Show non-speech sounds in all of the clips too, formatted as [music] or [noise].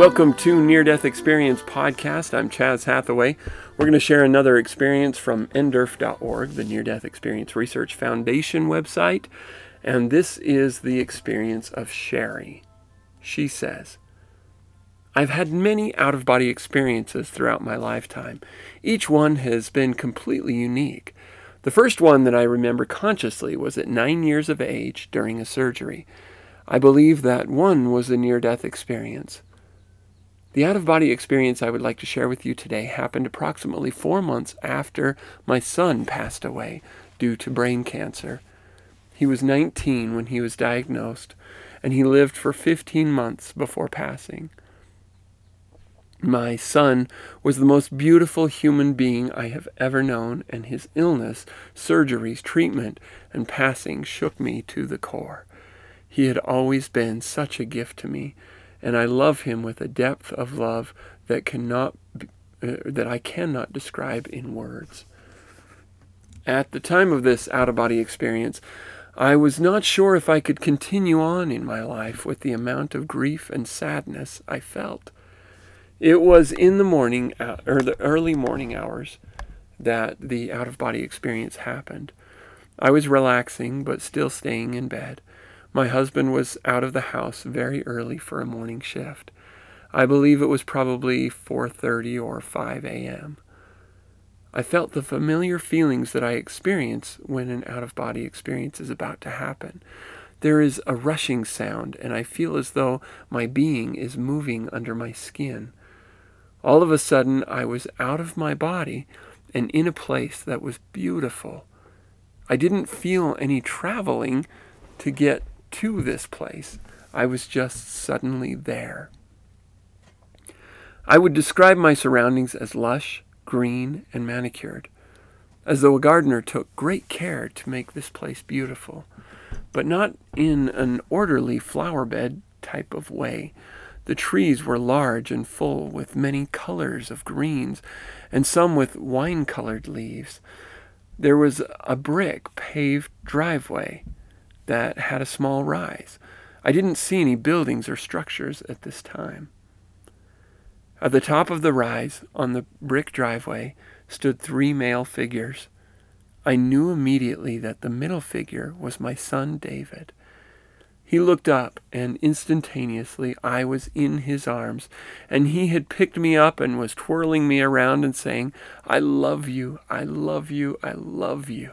Welcome to Near Death Experience Podcast. I'm Chaz Hathaway. We're going to share another experience from NDERF.org, the Near Death Experience Research Foundation website. And this is the experience of Sherry. She says, I've had many out of body experiences throughout my lifetime. Each one has been completely unique. The first one that I remember consciously was at nine years of age during a surgery. I believe that one was a near death experience. The out of body experience I would like to share with you today happened approximately four months after my son passed away due to brain cancer. He was 19 when he was diagnosed, and he lived for 15 months before passing. My son was the most beautiful human being I have ever known, and his illness, surgeries, treatment, and passing shook me to the core. He had always been such a gift to me, and I love him with a depth of love that cannot uh, that I cannot describe in words. At the time of this out of body experience, I was not sure if I could continue on in my life with the amount of grief and sadness I felt. It was in the morning uh, or the early morning hours that the out of body experience happened. I was relaxing but still staying in bed. My husband was out of the house very early for a morning shift. I believe it was probably 4:30 or 5 a.m. I felt the familiar feelings that I experience when an out-of-body experience is about to happen. There is a rushing sound and I feel as though my being is moving under my skin. All of a sudden I was out of my body and in a place that was beautiful. I didn't feel any traveling to get to this place. I was just suddenly there. I would describe my surroundings as lush, green, and manicured, as though a gardener took great care to make this place beautiful, but not in an orderly flower bed type of way. The trees were large and full, with many colors of greens, and some with wine colored leaves. There was a brick paved driveway that had a small rise. I didn't see any buildings or structures at this time. At the top of the rise, on the brick driveway, stood three male figures. I knew immediately that the middle figure was my son David. He looked up, and instantaneously I was in his arms, and he had picked me up and was twirling me around and saying, I love you, I love you, I love you.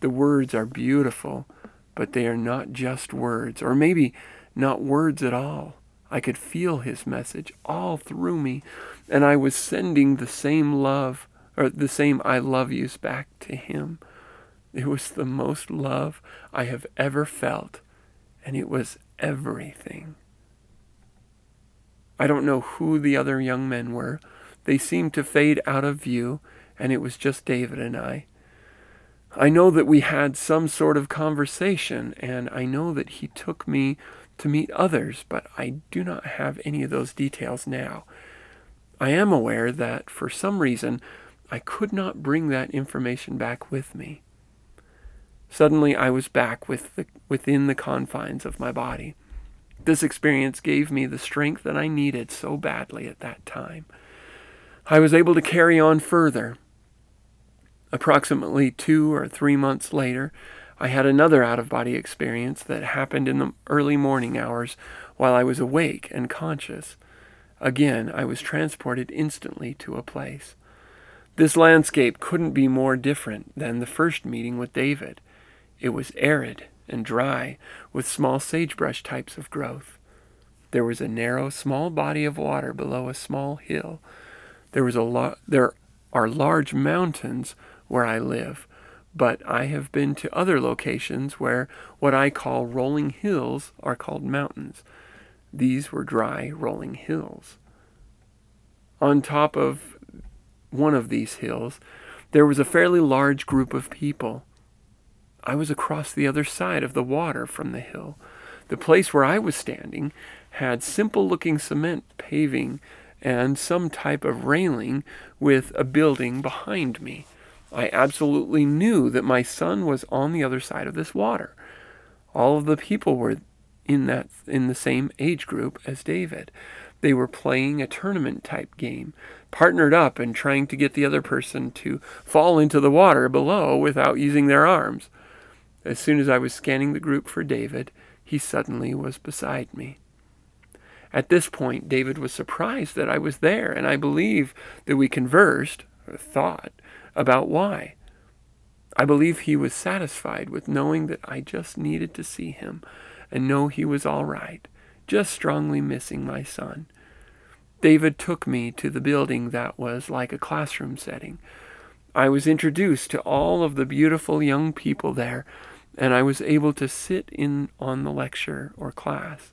The words are beautiful, but they are not just words, or maybe not words at all. I could feel his message all through me, and I was sending the same love, or the same I love yous back to him. It was the most love I have ever felt, and it was everything. I don't know who the other young men were. They seemed to fade out of view, and it was just David and I. I know that we had some sort of conversation, and I know that he took me to meet others, but I do not have any of those details now. I am aware that for some reason I could not bring that information back with me. Suddenly I was back with the, within the confines of my body. This experience gave me the strength that I needed so badly at that time. I was able to carry on further Approximately two or three months later, I had another out of body experience that happened in the early morning hours while I was awake and conscious. Again, I was transported instantly to a place. This landscape couldn't be more different than the first meeting with David. It was arid and dry, with small sagebrush types of growth. There was a narrow, small body of water below a small hill. There was a lo- there are large mountains where I live, but I have been to other locations where what I call rolling hills are called mountains. These were dry, rolling hills. On top of one of these hills, there was a fairly large group of people. I was across the other side of the water from the hill. The place where I was standing had simple looking cement paving and some type of railing with a building behind me. I absolutely knew that my son was on the other side of this water. All of the people were in that in the same age group as David. They were playing a tournament type game, partnered up and trying to get the other person to fall into the water below without using their arms. As soon as I was scanning the group for David, he suddenly was beside me. At this point, David was surprised that I was there, and I believe that we conversed, or thought, about why. I believe he was satisfied with knowing that I just needed to see him and know he was all right, just strongly missing my son. David took me to the building that was like a classroom setting. I was introduced to all of the beautiful young people there, and I was able to sit in on the lecture or class.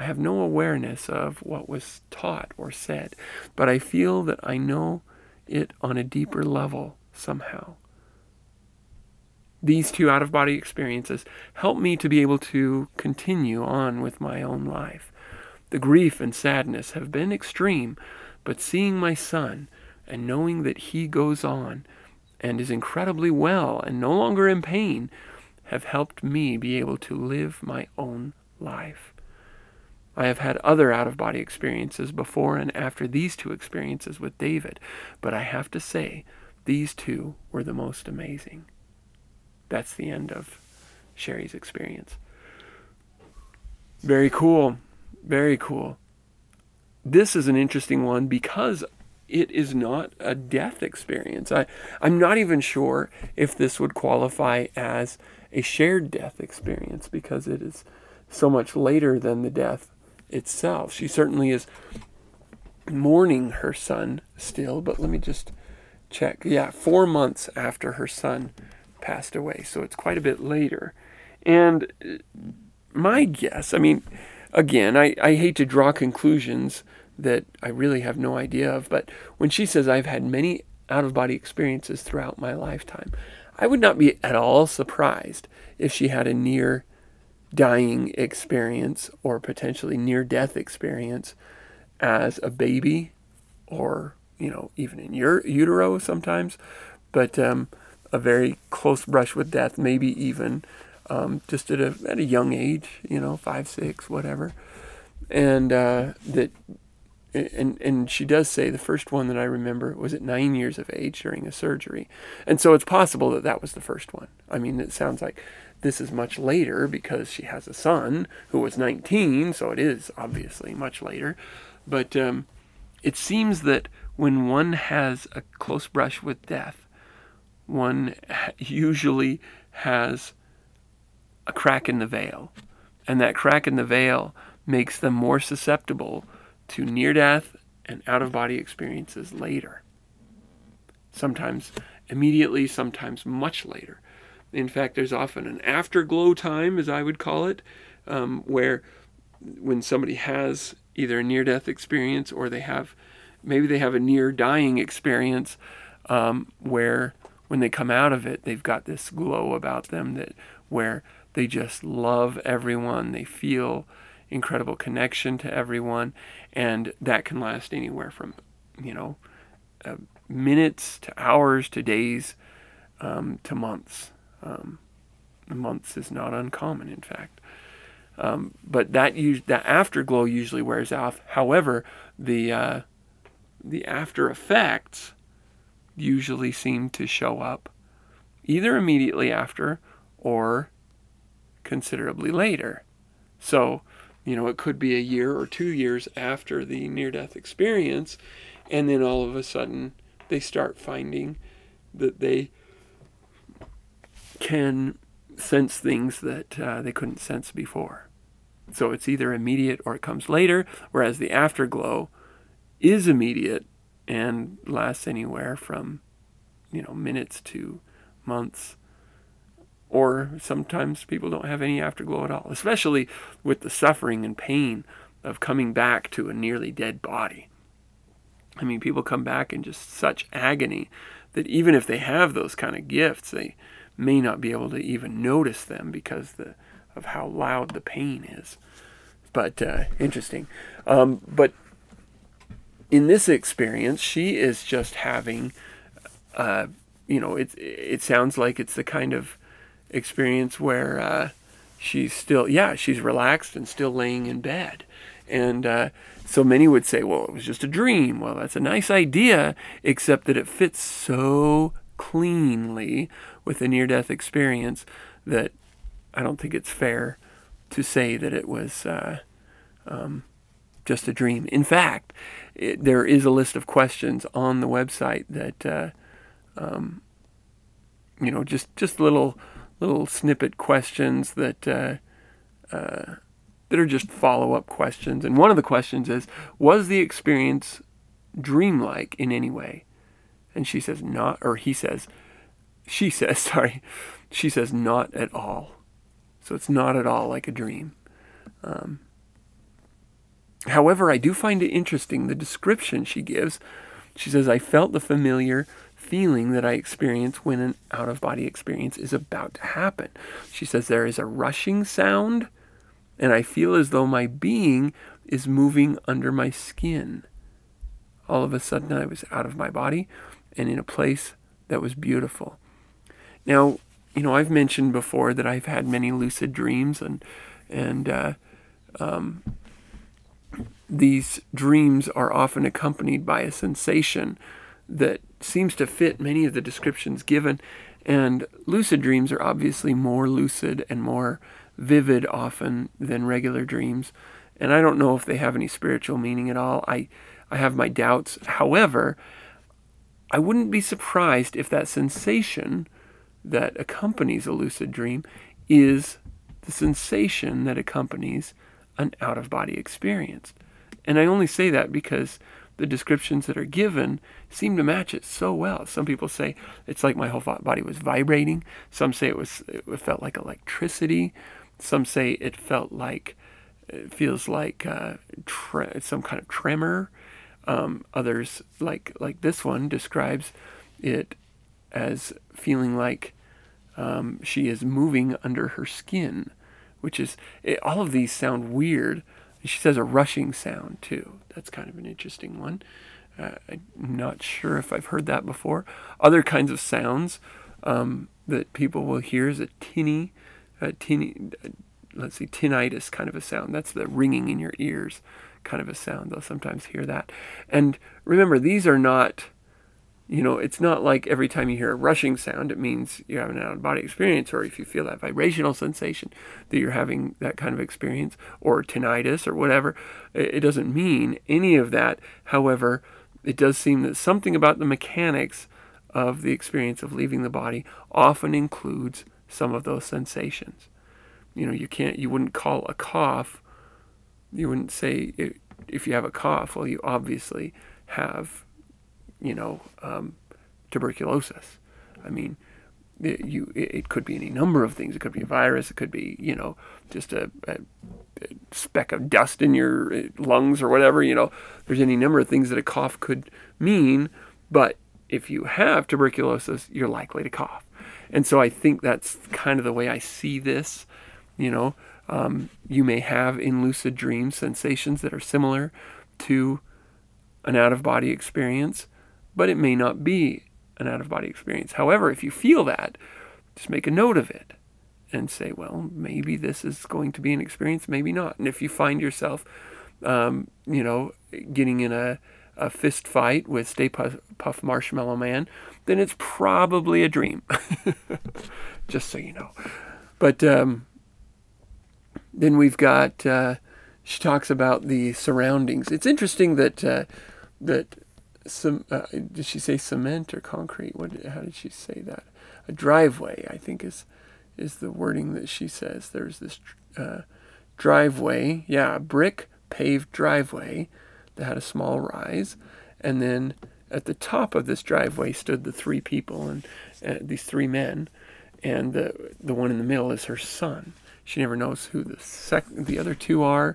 I have no awareness of what was taught or said, but I feel that I know it on a deeper level somehow. These two out of body experiences help me to be able to continue on with my own life. The grief and sadness have been extreme, but seeing my son and knowing that he goes on and is incredibly well and no longer in pain have helped me be able to live my own life. I have had other out of body experiences before and after these two experiences with David, but I have to say, these two were the most amazing that's the end of Sherry's experience. Very cool. Very cool. This is an interesting one because it is not a death experience. I, I'm not even sure if this would qualify as a shared death experience because it is so much later than the death itself. She certainly is mourning her son still, but let me just check. Yeah, four months after her son passed away, so it's quite a bit later. And uh, my guess, I mean, again, I, I hate to draw conclusions that I really have no idea of, but when she says I've had many out of body experiences throughout my lifetime, I would not be at all surprised if she had a near dying experience or potentially near death experience as a baby or, you know, even in your utero sometimes. But um, a very close brush with death, maybe even um, just at a at a young age, you know, five, six, whatever, and uh, that. And and she does say the first one that I remember was at nine years of age during a surgery, and so it's possible that that was the first one. I mean, it sounds like this is much later because she has a son who was 19, so it is obviously much later. But um, it seems that when one has a close brush with death, one usually has a crack in the veil. And that crack in the veil makes them more susceptible to near death and out of body experiences later. Sometimes immediately, sometimes much later. In fact, there's often an afterglow time, as I would call it, um, where when somebody has either a near death experience or they have maybe they have a near dying experience um, where when they come out of it, they've got this glow about them that where they just love everyone. They feel incredible connection to everyone, and that can last anywhere from you know uh, minutes to hours to days um, to months. Um, months is not uncommon, in fact. Um, but that us- that afterglow usually wears off. However, the uh, the after effects usually seem to show up either immediately after or considerably later. So, you know, it could be a year or two years after the near death experience, and then all of a sudden they start finding that they can sense things that uh, they couldn't sense before. So it's either immediate or it comes later, whereas the afterglow is immediate and lasts anywhere from you know minutes to months or sometimes people don't have any afterglow at all especially with the suffering and pain of coming back to a nearly dead body i mean people come back in just such agony that even if they have those kind of gifts they may not be able to even notice them because the, of how loud the pain is but uh, interesting um, but in this experience, she is just having, uh, you know, it it sounds like it's the kind of experience where uh, she's still, yeah, she's relaxed and still laying in bed. And uh, so many would say, well, it was just a dream. Well, that's a nice idea, except that it fits so cleanly with a near death experience that I don't think it's fair to say that it was uh, um, just a dream. In fact, it, there is a list of questions on the website that, uh, um, you know, just just little little snippet questions that uh, uh that are just follow up questions. And one of the questions is, was the experience dreamlike in any way? And she says not, or he says, she says, [laughs] sorry, she says not at all. So it's not at all like a dream. Um, however, I do find it interesting the description she gives. She says, I felt the familiar feeling that I experience when an out of body experience is about to happen. She says, There is a rushing sound, and I feel as though my being is moving under my skin. All of a sudden, I was out of my body and in a place that was beautiful. Now, you know, I've mentioned before that I've had many lucid dreams, and and uh, um, these dreams are often accompanied by a sensation that seems to fit many of the descriptions given. And lucid dreams are obviously more lucid and more vivid often than regular dreams. And I don't know if they have any spiritual meaning at all. I, I have my doubts. However, I wouldn't be surprised if that sensation that accompanies a lucid dream is the sensation that accompanies an out of body experience. And I only say that because the descriptions that are given seem to match it so well. Some people say it's like my whole body was vibrating. Some say it was it felt like electricity. Some say it felt like it feels like uh, tre- some kind of tremor. Um, others like like this one describes it as feeling like um, she is moving under her skin, which is it, all of these sound weird. She says a rushing sound too. That's kind of an interesting one. Uh, I'm not sure if I've heard that before. Other kinds of sounds um, that people will hear is a tinny, a tinny, uh, let's see, tinnitus kind of a sound. That's the ringing in your ears kind of a sound. They'll sometimes hear that. And remember, these are not you know, it's not like every time you hear a rushing sound, it means you're having an out of body experience, or if you feel that vibrational sensation, that you're having that kind of experience, or tinnitus, or whatever. It doesn't mean any of that. However, it does seem that something about the mechanics of the experience of leaving the body often includes some of those sensations. You know, you can't, you wouldn't call a cough, you wouldn't say if you have a cough, well, you obviously have you know, um, tuberculosis. I mean, it, you it could be any number of things. It could be a virus. It could be you know just a, a, a, speck of dust in your uh, lungs or whatever. You know, there's any number of things that a cough could mean. But if you have tuberculosis, you're likely to cough. And so I think that's kind of the way I see this. You know, um, you may have in lucid dreams sensations that are similar to an out of body experience but it may not be an out of body experience. However, if you feel that, just make a note of it and say, well, maybe this is going to be an experience, maybe not. And if you find yourself, um, you know, getting in a, a fist fight with Stay Puff, Puft Marshmallow Man, then it's probably a dream. [laughs] just so you know. But um, then we've got, uh, she talks about the surroundings. It's interesting that, uh, that some uh, did she say cement or concrete? What? How did she say that? A driveway, I think is is the wording that she says. There's this uh, driveway, yeah, brick paved driveway that had a small rise, and then at the top of this driveway stood the three people and uh, these three men, and the the one in the middle is her son. She never knows who the sec the other two are,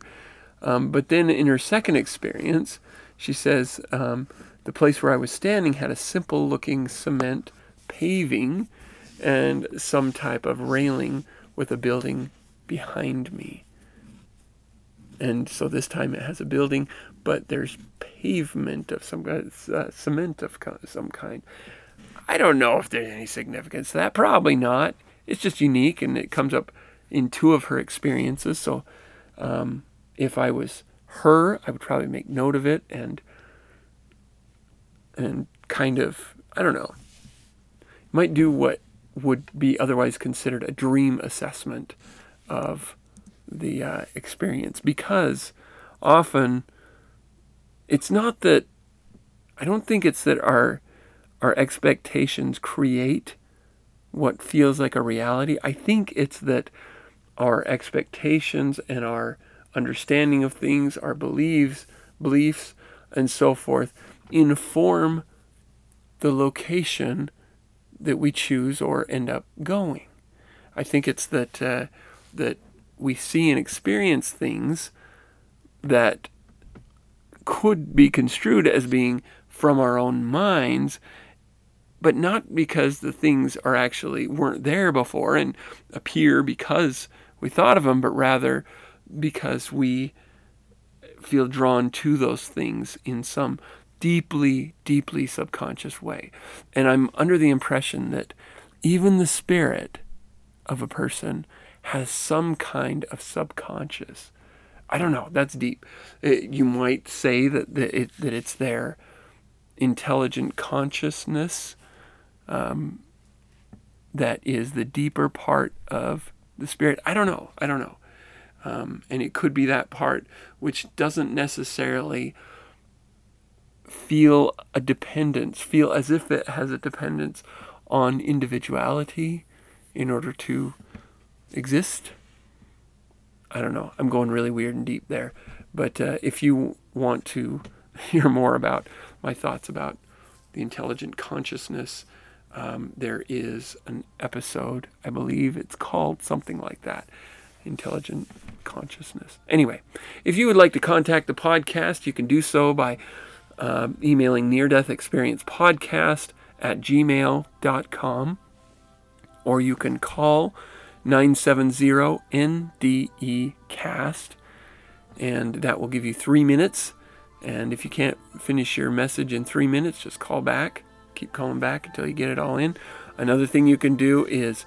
um, but then in her second experience, she says. Um, the place where I was standing had a simple looking cement paving and some type of railing with a building behind me. And so this time it has a building, but there's pavement of some kind, uh, cement of some kind. I don't know if there's any significance to that. Probably not. It's just unique, and it comes up in two of her experiences. So um, if I was her, I would probably make note of it and and kind of I don't know might do what would be otherwise considered a dream assessment of the uh, experience because often it's not that I don't think it's that our our expectations create what feels like a reality. I think it's that our expectations and our understanding of things, our beliefs, beliefs, and so forth inform the location that we choose or end up going. I think it's that uh, that we see and experience things that could be construed as being from our own minds but not because the things are actually weren't there before and appear because we thought of them, but rather because we feel drawn to those things in some deeply, deeply subconscious way. And I'm under the impression that even the spirit of a person has some kind of subconscious. I don't know. That's deep. It, you might say that that, it, that it's their intelligent consciousness um, that is the deeper part of the spirit. I don't know. I don't know. Um, and it could be that part which doesn't necessarily feel a dependence, feel as if it has a dependence on individuality in order to exist. I don't know. I'm going really weird and deep there. But uh, if you want to [laughs] hear more about my thoughts about the intelligent consciousness um, there is an episode, I believe it's called something like that Intelligent Consciousness. Anyway, if you would like to contact the podcast, you can do so by uh, emailing near death experience podcast at gmail.com or you can call 970 NDE cast and that will give you three minutes. And if you can't finish your message in three minutes, just call back keep calling back until you get it all in. Another thing you can do is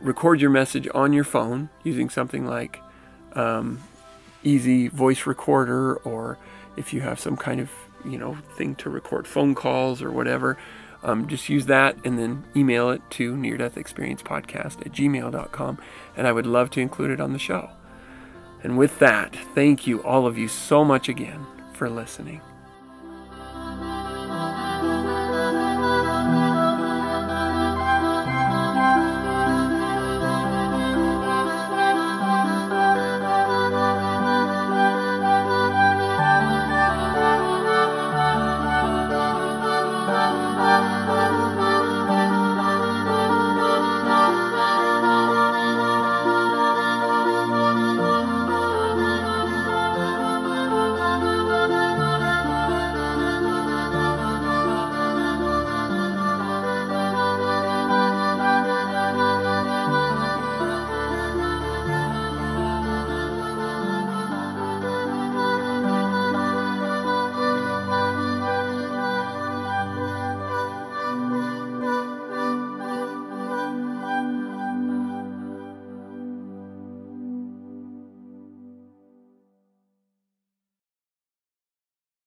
record your message on your phone using something like um, easy voice recorder or if you have some kind of you know thing to record phone calls or whatever um, just use that and then email it to near death experience podcast at gmail.com and i would love to include it on the show and with that thank you all of you so much again for listening